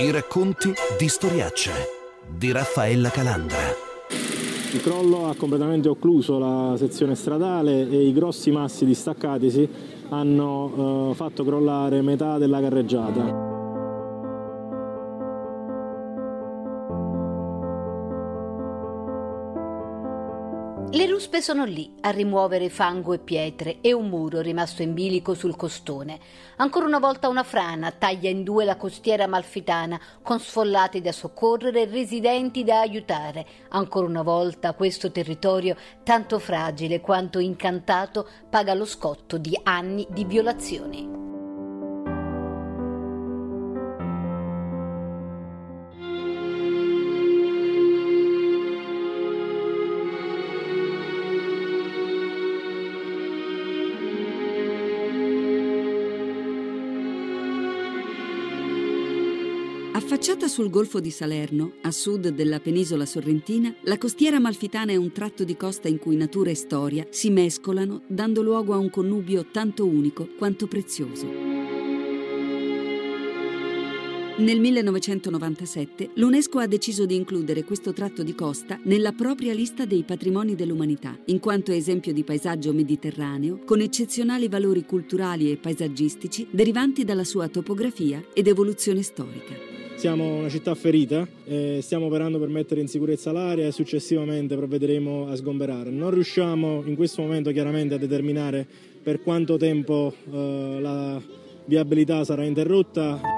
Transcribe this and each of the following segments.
I racconti di Storiacce di Raffaella Calandra. Il crollo ha completamente occluso la sezione stradale e i grossi massi distaccatisi hanno eh, fatto crollare metà della carreggiata. Le ruspe sono lì a rimuovere fango e pietre e un muro rimasto in bilico sul costone. Ancora una volta una frana taglia in due la costiera malfitana, con sfollati da soccorrere e residenti da aiutare. Ancora una volta questo territorio, tanto fragile quanto incantato, paga lo scotto di anni di violazioni. Affacciata sul golfo di Salerno, a sud della penisola sorrentina, la costiera amalfitana è un tratto di costa in cui natura e storia si mescolano, dando luogo a un connubio tanto unico quanto prezioso. Nel 1997 l'UNESCO ha deciso di includere questo tratto di costa nella propria lista dei patrimoni dell'umanità, in quanto esempio di paesaggio mediterraneo con eccezionali valori culturali e paesaggistici derivanti dalla sua topografia ed evoluzione storica. Siamo una città ferita, eh, stiamo operando per mettere in sicurezza l'area e successivamente provvederemo a sgomberare. Non riusciamo in questo momento chiaramente a determinare per quanto tempo eh, la viabilità sarà interrotta.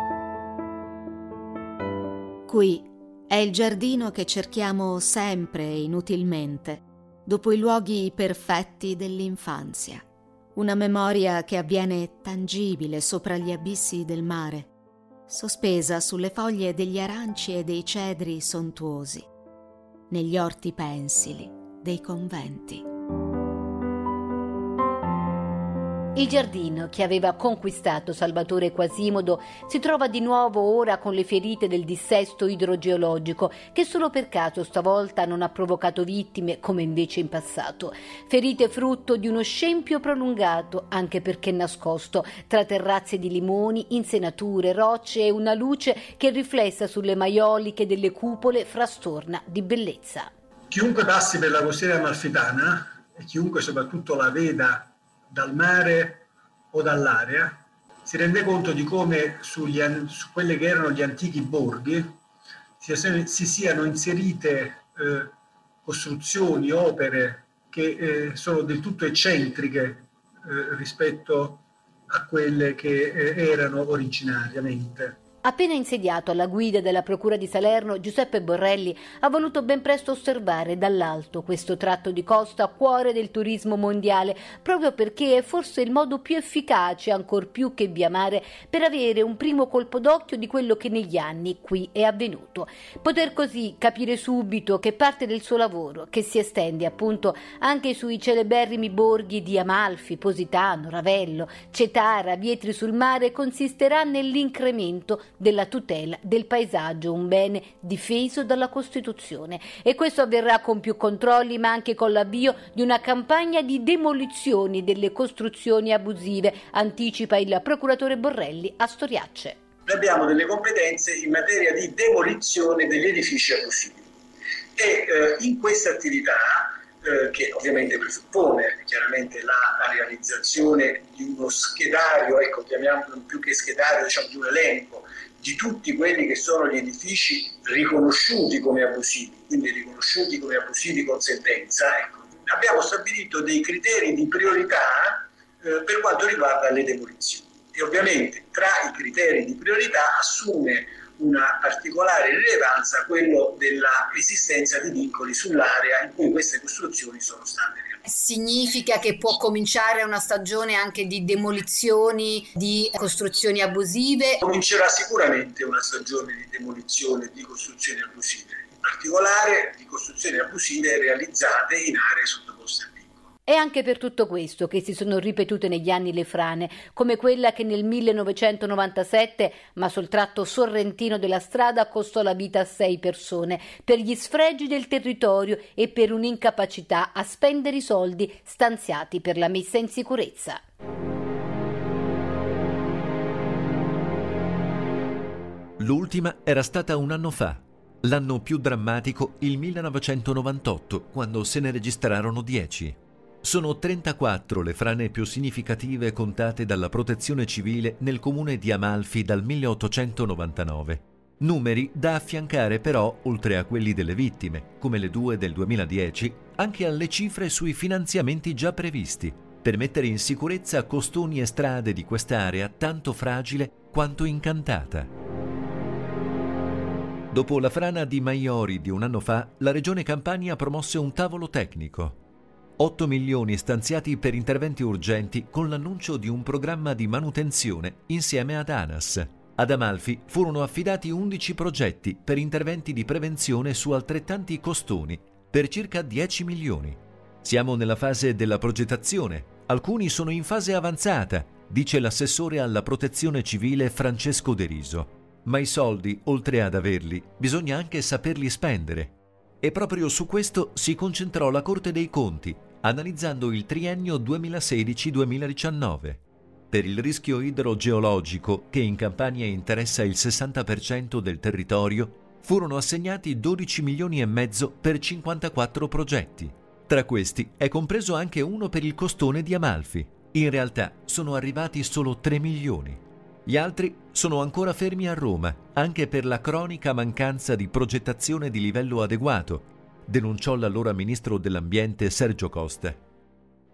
Qui è il giardino che cerchiamo sempre inutilmente, dopo i luoghi perfetti dell'infanzia. Una memoria che avviene tangibile sopra gli abissi del mare sospesa sulle foglie degli aranci e dei cedri sontuosi, negli orti pensili dei conventi. Il giardino che aveva conquistato Salvatore Quasimodo si trova di nuovo ora con le ferite del dissesto idrogeologico che solo per caso stavolta non ha provocato vittime come invece in passato. Ferite frutto di uno scempio prolungato, anche perché nascosto tra terrazze di limoni, insenature, rocce e una luce che riflessa sulle maioliche delle cupole frastorna di bellezza. Chiunque passi per la costiera amalfitana e chiunque soprattutto la veda dal mare o dall'area, si rende conto di come sugli, su quelli che erano gli antichi borghi si, si siano inserite eh, costruzioni, opere che eh, sono del tutto eccentriche eh, rispetto a quelle che eh, erano originariamente. Appena insediato alla guida della Procura di Salerno, Giuseppe Borrelli ha voluto ben presto osservare dall'alto questo tratto di costa, cuore del turismo mondiale, proprio perché è forse il modo più efficace, ancor più che via mare, per avere un primo colpo d'occhio di quello che negli anni qui è avvenuto. Poter così capire subito che parte del suo lavoro, che si estende appunto anche sui celeberrimi borghi di Amalfi, Positano, Ravello, Cetara, Vietri sul mare, consisterà nell'incremento della tutela del paesaggio, un bene difeso dalla Costituzione. E questo avverrà con più controlli, ma anche con l'avvio di una campagna di demolizioni delle costruzioni abusive, anticipa il procuratore Borrelli a Storiacce. Abbiamo delle competenze in materia di demolizione degli edifici abusivi e eh, in questa attività eh, che ovviamente presuppone chiaramente la, la, realizzazione di uno schedario, ecco, chiamiamolo più che schedario, diciamo di un elenco di tutti quelli che sono gli edifici riconosciuti come abusivi, quindi riconosciuti come abusivi con sentenza, ecco, abbiamo stabilito dei criteri di priorità eh, per quanto riguarda le demolizioni. E ovviamente tra i criteri di priorità assume una particolare rilevanza quello dell'esistenza di vincoli sull'area in cui queste costruzioni sono state realizzate. Significa che può cominciare una stagione anche di demolizioni, di costruzioni abusive? Comincerà sicuramente una stagione di demolizione di costruzioni abusive, in particolare di costruzioni abusive realizzate in aree sottoposte è anche per tutto questo che si sono ripetute negli anni le frane, come quella che nel 1997, ma sul tratto sorrentino della strada, costò la vita a sei persone, per gli sfregi del territorio e per un'incapacità a spendere i soldi stanziati per la messa in sicurezza. L'ultima era stata un anno fa, l'anno più drammatico il 1998, quando se ne registrarono 10. Sono 34 le frane più significative contate dalla protezione civile nel comune di Amalfi dal 1899. Numeri da affiancare però, oltre a quelli delle vittime, come le due del 2010, anche alle cifre sui finanziamenti già previsti, per mettere in sicurezza costoni e strade di quest'area tanto fragile quanto incantata. Dopo la frana di Maiori di un anno fa, la Regione Campania promosse un tavolo tecnico 8 milioni stanziati per interventi urgenti con l'annuncio di un programma di manutenzione insieme ad ANAS. Ad Amalfi furono affidati 11 progetti per interventi di prevenzione su altrettanti costoni, per circa 10 milioni. Siamo nella fase della progettazione, alcuni sono in fase avanzata, dice l'assessore alla protezione civile Francesco De Riso. Ma i soldi, oltre ad averli, bisogna anche saperli spendere. E proprio su questo si concentrò la Corte dei Conti, analizzando il triennio 2016-2019. Per il rischio idrogeologico, che in Campania interessa il 60% del territorio, furono assegnati 12 milioni e mezzo per 54 progetti. Tra questi è compreso anche uno per il costone di Amalfi. In realtà sono arrivati solo 3 milioni. Gli altri sono ancora fermi a Roma, anche per la cronica mancanza di progettazione di livello adeguato, denunciò l'allora ministro dell'Ambiente Sergio Costa.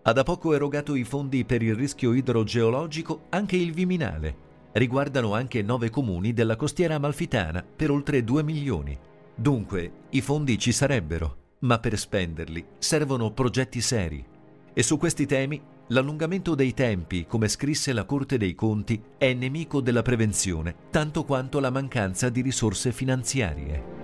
Ha da poco erogato i fondi per il rischio idrogeologico anche il Viminale. Riguardano anche nove comuni della costiera amalfitana per oltre 2 milioni. Dunque, i fondi ci sarebbero, ma per spenderli servono progetti seri. E su questi temi, l'allungamento dei tempi, come scrisse la Corte dei Conti, è nemico della prevenzione, tanto quanto la mancanza di risorse finanziarie.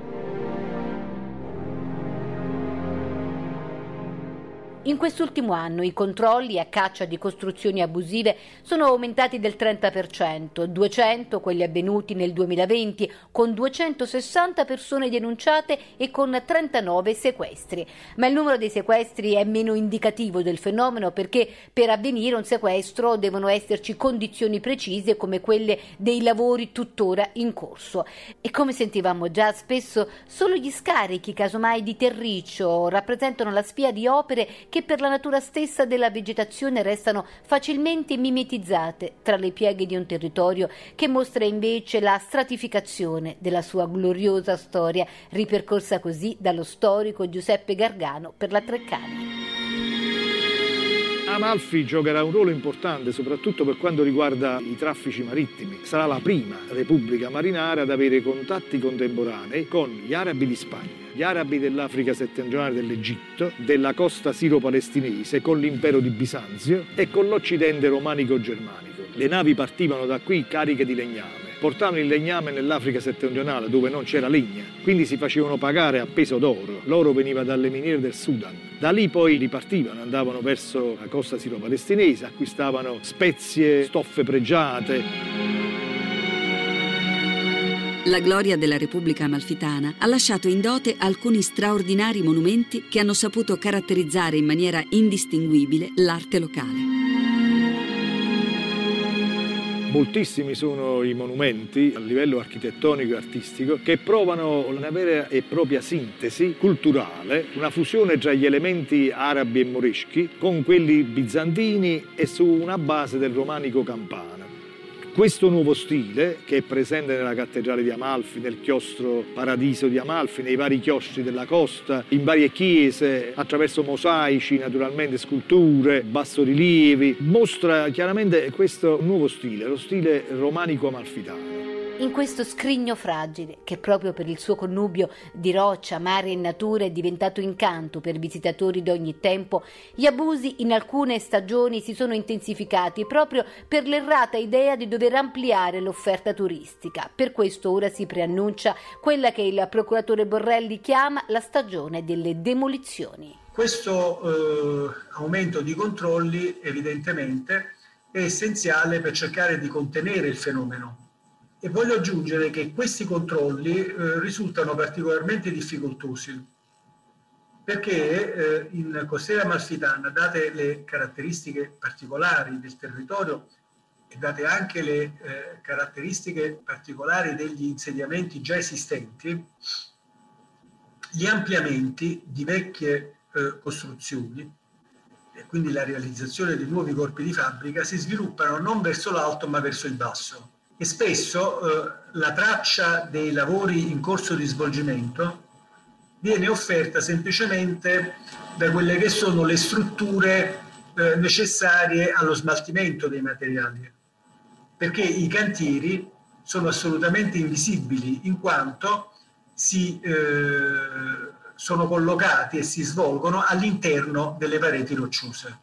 In quest'ultimo anno i controlli a caccia di costruzioni abusive sono aumentati del 30%, 200 quelli avvenuti nel 2020, con 260 persone denunciate e con 39 sequestri. Ma il numero dei sequestri è meno indicativo del fenomeno perché per avvenire un sequestro devono esserci condizioni precise come quelle dei lavori tuttora in corso. E come sentivamo già, spesso solo gli scarichi, casomai di terriccio, rappresentano la spia di opere che per la natura stessa della vegetazione restano facilmente mimetizzate tra le pieghe di un territorio che mostra invece la stratificazione della sua gloriosa storia, ripercorsa così dallo storico Giuseppe Gargano per la Treccani. Amalfi giocherà un ruolo importante soprattutto per quanto riguarda i traffici marittimi. Sarà la prima repubblica marinara ad avere contatti contemporanei con gli arabi di Spagna gli arabi dell'Africa settentrionale dell'Egitto, della costa siro-palestinese, con l'impero di Bisanzio e con l'Occidente romanico-germanico. Le navi partivano da qui cariche di legname, portavano il legname nell'Africa settentrionale dove non c'era legna, quindi si facevano pagare a peso d'oro. L'oro veniva dalle miniere del Sudan. Da lì poi ripartivano, andavano verso la costa siro-palestinese, acquistavano spezie, stoffe pregiate. La gloria della Repubblica Amalfitana ha lasciato in dote alcuni straordinari monumenti che hanno saputo caratterizzare in maniera indistinguibile l'arte locale. Moltissimi sono i monumenti a livello architettonico e artistico che provano una vera e propria sintesi culturale, una fusione tra gli elementi arabi e moreschi con quelli bizantini e su una base del romanico campano. Questo nuovo stile, che è presente nella cattedrale di Amalfi, nel chiostro Paradiso di Amalfi, nei vari chiostri della costa, in varie chiese, attraverso mosaici, naturalmente sculture, bassorilievi, mostra chiaramente questo nuovo stile, lo stile romanico amalfitano in questo scrigno fragile che proprio per il suo connubio di roccia, mare e natura è diventato incanto per visitatori di ogni tempo, gli abusi in alcune stagioni si sono intensificati proprio per l'errata idea di dover ampliare l'offerta turistica. Per questo ora si preannuncia quella che il procuratore Borrelli chiama la stagione delle demolizioni. Questo eh, aumento di controlli evidentemente è essenziale per cercare di contenere il fenomeno e voglio aggiungere che questi controlli eh, risultano particolarmente difficoltosi perché eh, in costiera amalfitana, date le caratteristiche particolari del territorio, e date anche le eh, caratteristiche particolari degli insediamenti già esistenti, gli ampliamenti di vecchie eh, costruzioni e quindi la realizzazione di nuovi corpi di fabbrica si sviluppano non verso l'alto ma verso il basso e spesso eh, la traccia dei lavori in corso di svolgimento viene offerta semplicemente da quelle che sono le strutture eh, necessarie allo smaltimento dei materiali, perché i cantieri sono assolutamente invisibili in quanto si eh, sono collocati e si svolgono all'interno delle pareti rocciose.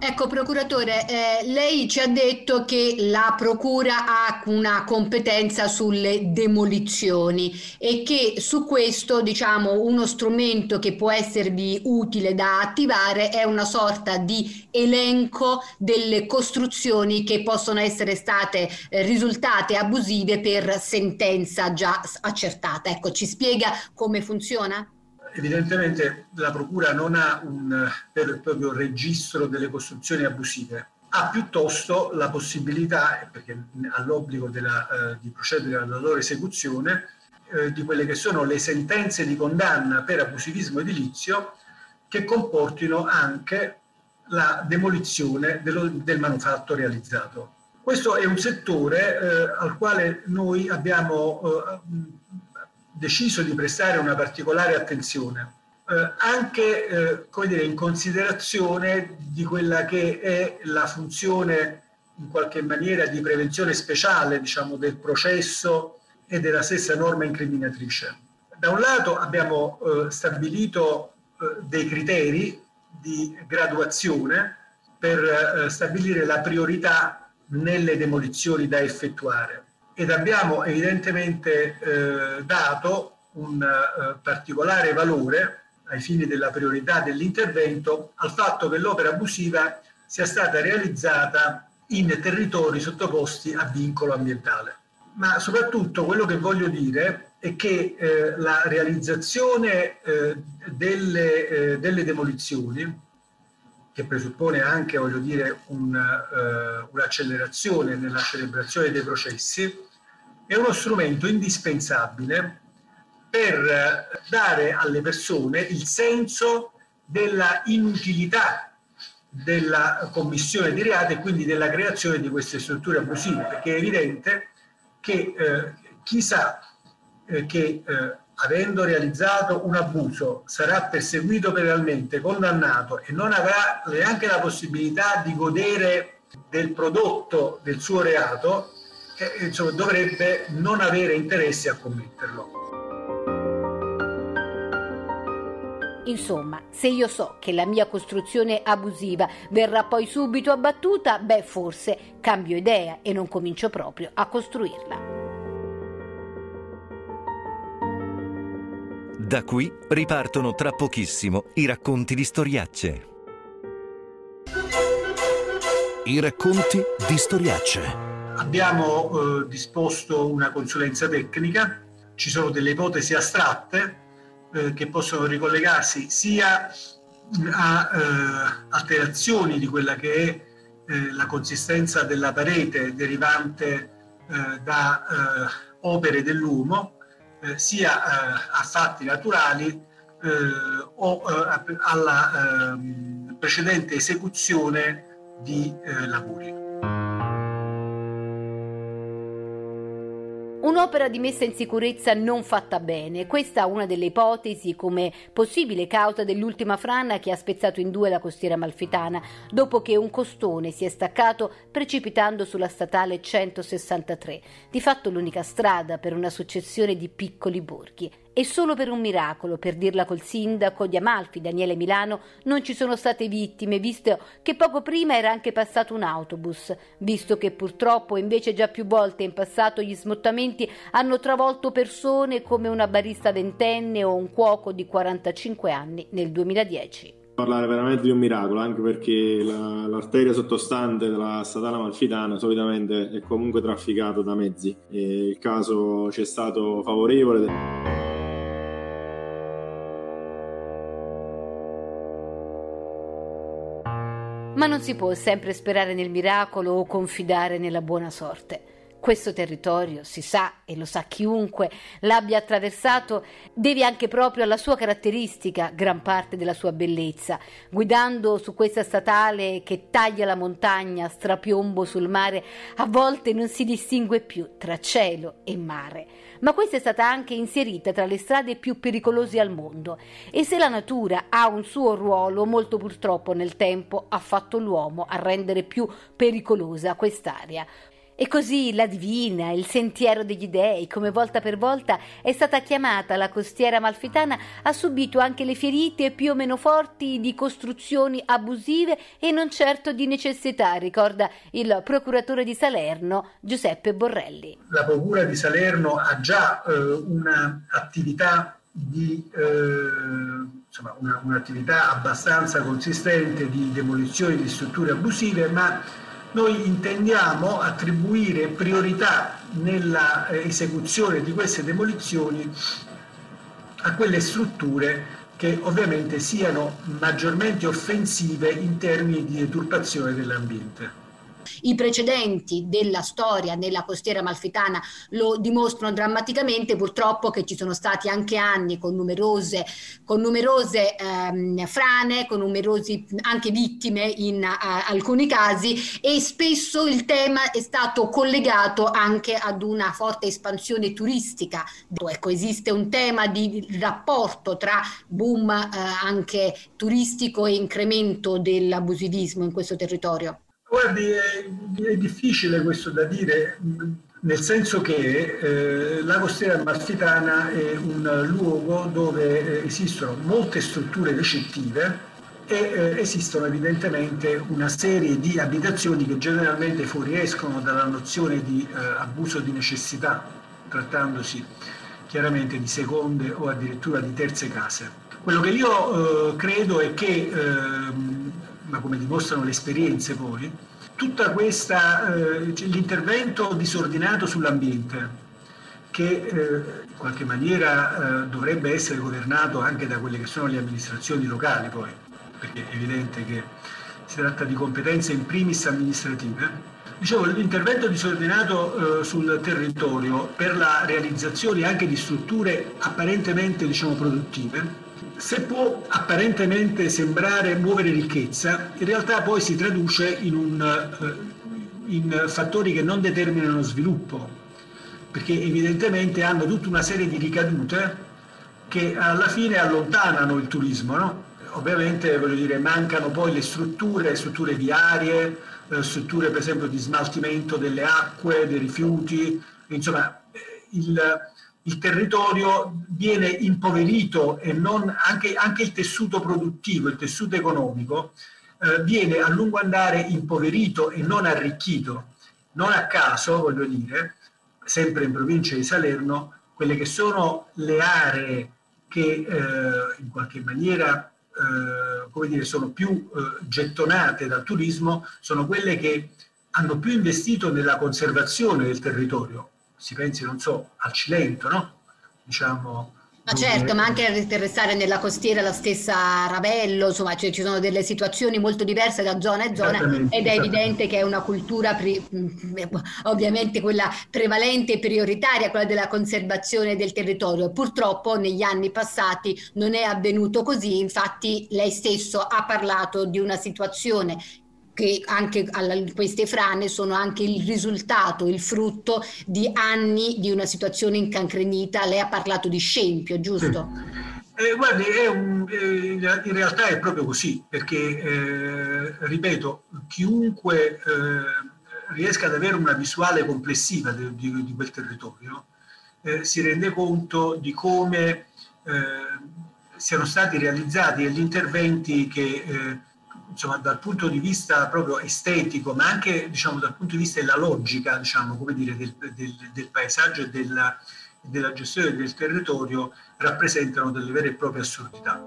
Ecco, procuratore, eh, lei ci ha detto che la procura ha una competenza sulle demolizioni e che su questo, diciamo, uno strumento che può esservi utile da attivare è una sorta di elenco delle costruzioni che possono essere state eh, risultate abusive per sentenza già accertata. Ecco, ci spiega come funziona? Evidentemente la Procura non ha un vero e proprio registro delle costruzioni abusive, ha piuttosto la possibilità, perché ha l'obbligo della, eh, di procedere alla loro esecuzione, eh, di quelle che sono le sentenze di condanna per abusivismo edilizio che comportino anche la demolizione dello, del manufatto realizzato. Questo è un settore eh, al quale noi abbiamo eh, deciso di prestare una particolare attenzione, eh, anche eh, dire, in considerazione di quella che è la funzione in qualche maniera di prevenzione speciale diciamo, del processo e della stessa norma incriminatrice. Da un lato abbiamo eh, stabilito eh, dei criteri di graduazione per eh, stabilire la priorità nelle demolizioni da effettuare ed abbiamo evidentemente eh, dato un eh, particolare valore ai fini della priorità dell'intervento al fatto che l'opera abusiva sia stata realizzata in territori sottoposti a vincolo ambientale. Ma soprattutto quello che voglio dire è che eh, la realizzazione eh, delle, eh, delle, demolizioni, che presuppone anche voglio dire, eh, un'accelerazione nella celebrazione dei processi, è uno strumento indispensabile per dare alle persone il senso della inutilità della commissione di reati e quindi della creazione di queste strutture abusive, perché è evidente che eh, chi sa eh, che eh, avendo realizzato un abuso sarà perseguito penalmente, condannato e non avrà neanche la possibilità di godere del prodotto del suo reato, eh, insomma, dovrebbe non avere interesse a commetterlo. Insomma, se io so che la mia costruzione abusiva verrà poi subito abbattuta, beh, forse cambio idea e non comincio proprio a costruirla. Da qui ripartono tra pochissimo i racconti di storiacce. I racconti di storiacce. Abbiamo eh, disposto una consulenza tecnica, ci sono delle ipotesi astratte eh, che possono ricollegarsi sia a eh, alterazioni di quella che è eh, la consistenza della parete derivante eh, da eh, opere dell'uomo, sia a fatti naturali o alla ehm, precedente esecuzione di lavori. Un'opera di messa in sicurezza non fatta bene, questa è una delle ipotesi come possibile causa dell'ultima frana che ha spezzato in due la costiera malfitana, dopo che un costone si è staccato precipitando sulla statale 163, di fatto l'unica strada per una successione di piccoli borghi e solo per un miracolo, per dirla col sindaco di Amalfi, Daniele Milano, non ci sono state vittime, visto che poco prima era anche passato un autobus, visto che purtroppo invece già più volte in passato gli smottamenti hanno travolto persone come una barista ventenne o un cuoco di 45 anni nel 2010 parlare veramente di un miracolo, anche perché la, l'arteria sottostante della statale malfitana solitamente è comunque trafficata da mezzi e il caso ci è stato favorevole. Ma non si può sempre sperare nel miracolo o confidare nella buona sorte. Questo territorio, si sa, e lo sa chiunque l'abbia attraversato, deve anche proprio alla sua caratteristica gran parte della sua bellezza. Guidando su questa statale che taglia la montagna, strapiombo sul mare, a volte non si distingue più tra cielo e mare. Ma questa è stata anche inserita tra le strade più pericolose al mondo. E se la natura ha un suo ruolo, molto purtroppo nel tempo ha fatto l'uomo a rendere più pericolosa quest'area. E così la Divina, il sentiero degli dei, come volta per volta è stata chiamata la costiera malfitana, ha subito anche le ferite più o meno forti di costruzioni abusive e non certo di necessità, ricorda il procuratore di Salerno Giuseppe Borrelli. La procura di Salerno ha già eh, un'attività di eh, insomma, una, un'attività abbastanza consistente di demolizione di strutture abusive, ma noi intendiamo attribuire priorità nella eh, esecuzione di queste demolizioni a quelle strutture che ovviamente siano maggiormente offensive in termini di deturpazione dell'ambiente. I precedenti della storia nella costiera malfitana lo dimostrano drammaticamente, purtroppo che ci sono stati anche anni con numerose, con numerose ehm, frane, con numerosi anche vittime in a, alcuni casi e spesso il tema è stato collegato anche ad una forte espansione turistica. Ecco, esiste un tema di rapporto tra boom eh, anche turistico e incremento dell'abusivismo in questo territorio. Guardi, è, è, difficile questo da dire, nel senso che eh, la costiera amalfitana è un luogo dove eh, esistono molte strutture ricettive e eh, esistono evidentemente una serie di abitazioni che generalmente fuoriescono dalla nozione di eh, abuso di necessità, trattandosi chiaramente di seconde o addirittura di terze case. Quello che io eh, credo è che ehm, ma come dimostrano le esperienze poi, tutta questa, eh, l'intervento disordinato sull'ambiente, che eh, in qualche maniera eh, dovrebbe essere governato anche da quelle che sono le amministrazioni locali poi, perché è evidente che si tratta di competenze in primis amministrative. Dicevo, l'intervento disordinato eh, sul territorio per la realizzazione anche di strutture apparentemente diciamo, produttive se può apparentemente sembrare muovere ricchezza, in realtà poi si traduce in, un, eh, in fattori che non determinano sviluppo, perché evidentemente hanno tutta una serie di ricadute che alla fine allontanano il turismo. No? Ovviamente voglio dire, mancano poi le strutture, strutture viarie, eh, strutture per esempio di smaltimento delle acque, dei rifiuti, insomma il, il territorio viene impoverito e non, anche, anche, il tessuto produttivo, il tessuto economico, eh, viene a lungo andare impoverito e non arricchito. Non a caso, voglio dire, sempre in provincia di Salerno, quelle che sono le aree che eh, in qualche maniera eh, come dire, sono più eh, gettonate dal turismo, sono quelle che hanno più investito nella conservazione del territorio, si pensi, non so, al Cilento, no? Diciamo, ma certo, ma anche per restare nella costiera la stessa Ravello, insomma cioè, ci sono delle situazioni molto diverse da zona a zona ed è evidente che è una cultura, pri- ovviamente quella prevalente e prioritaria, quella della conservazione del territorio. Purtroppo negli anni passati non è avvenuto così, infatti lei stesso ha parlato di una situazione che anche alla, queste frane sono anche il risultato, il frutto di anni di una situazione incancrenita. Lei ha parlato di scempio, giusto? Sì. Eh, guardi, un, eh, in realtà è proprio così, perché, eh, ripeto, chiunque eh, riesca ad avere una visuale complessiva di, di, di quel territorio eh, si rende conto di come eh, siano stati realizzati degli interventi che insomma, dal punto di vista proprio estetico, ma anche diciamo, dal punto di vista della logica diciamo, dire, del, del, del paesaggio e della, della gestione del territorio, rappresentano delle vere e proprie assurdità.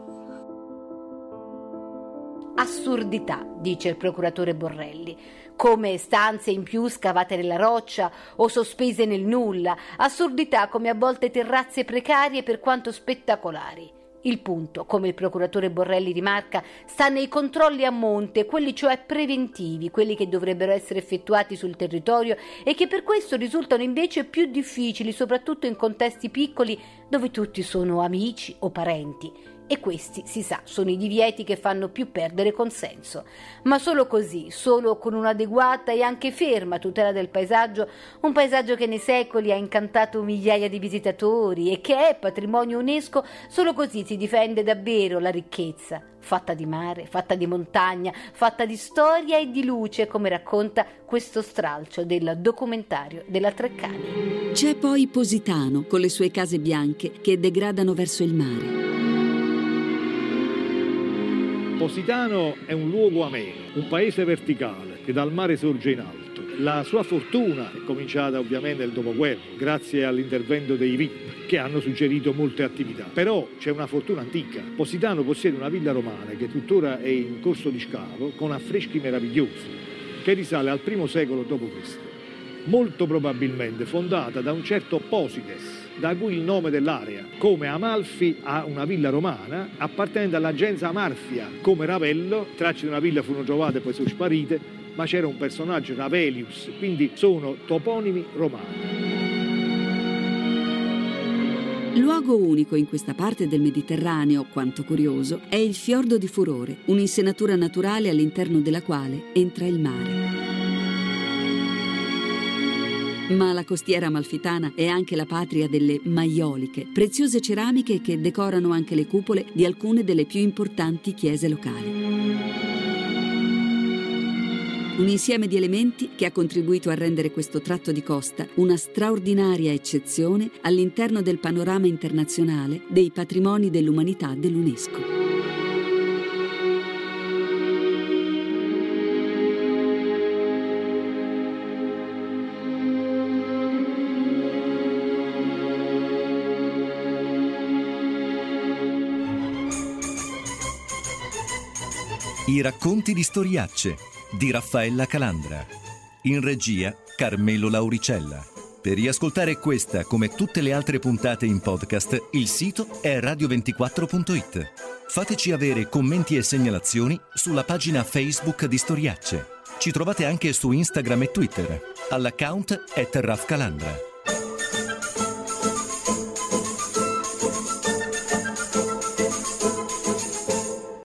Assurdità, dice il procuratore Borrelli, come stanze in più scavate nella roccia o sospese nel nulla, assurdità come a volte terrazze precarie per quanto spettacolari. Il punto, come il procuratore Borrelli rimarca, sta nei controlli a monte, quelli cioè preventivi, quelli che dovrebbero essere effettuati sul territorio e che per questo risultano invece più difficili, soprattutto in contesti piccoli dove tutti sono amici o parenti e questi, si sa, sono i divieti che fanno più perdere consenso. Ma solo così, solo con un'adeguata e anche ferma tutela del paesaggio, un paesaggio che nei secoli ha incantato migliaia di visitatori e che è patrimonio UNESCO, solo così si difende davvero la ricchezza, fatta di mare, fatta di montagna, fatta di storia e di luce, come racconta questo stralcio del documentario della Treccani. C'è poi Positano, con le sue case bianche che degradano verso il mare. Positano è un luogo ameno, un paese verticale che dal mare sorge in alto. La sua fortuna è cominciata ovviamente nel dopoguerra, grazie all'intervento dei VIP che hanno suggerito molte attività. Però c'è una fortuna antica. Positano possiede una villa romana che tuttora è in corso di scavo con affreschi meravigliosi, che risale al primo secolo d.C. Molto probabilmente fondata da un certo Posides, da cui il nome dell'area. Come Amalfi ha una villa romana appartenente all'agenzia Amalfia, come Ravello, tracce di una villa furono trovate e poi sono sparite, ma c'era un personaggio Ravelius, quindi sono toponimi romani. Luogo unico in questa parte del Mediterraneo, quanto curioso, è il fiordo di Furore, un'insenatura naturale all'interno della quale entra il mare. Ma la costiera amalfitana è anche la patria delle maioliche, preziose ceramiche che decorano anche le cupole di alcune delle più importanti chiese locali. Un insieme di elementi che ha contribuito a rendere questo tratto di costa una straordinaria eccezione all'interno del panorama internazionale dei patrimoni dell'umanità dell'UNESCO. I racconti di storiacce di Raffaella Calandra. In regia Carmelo Lauricella. Per riascoltare questa come tutte le altre puntate in podcast, il sito è radio24.it. Fateci avere commenti e segnalazioni sulla pagina Facebook di Storiacce. Ci trovate anche su Instagram e Twitter, all'account at Raf Calandra.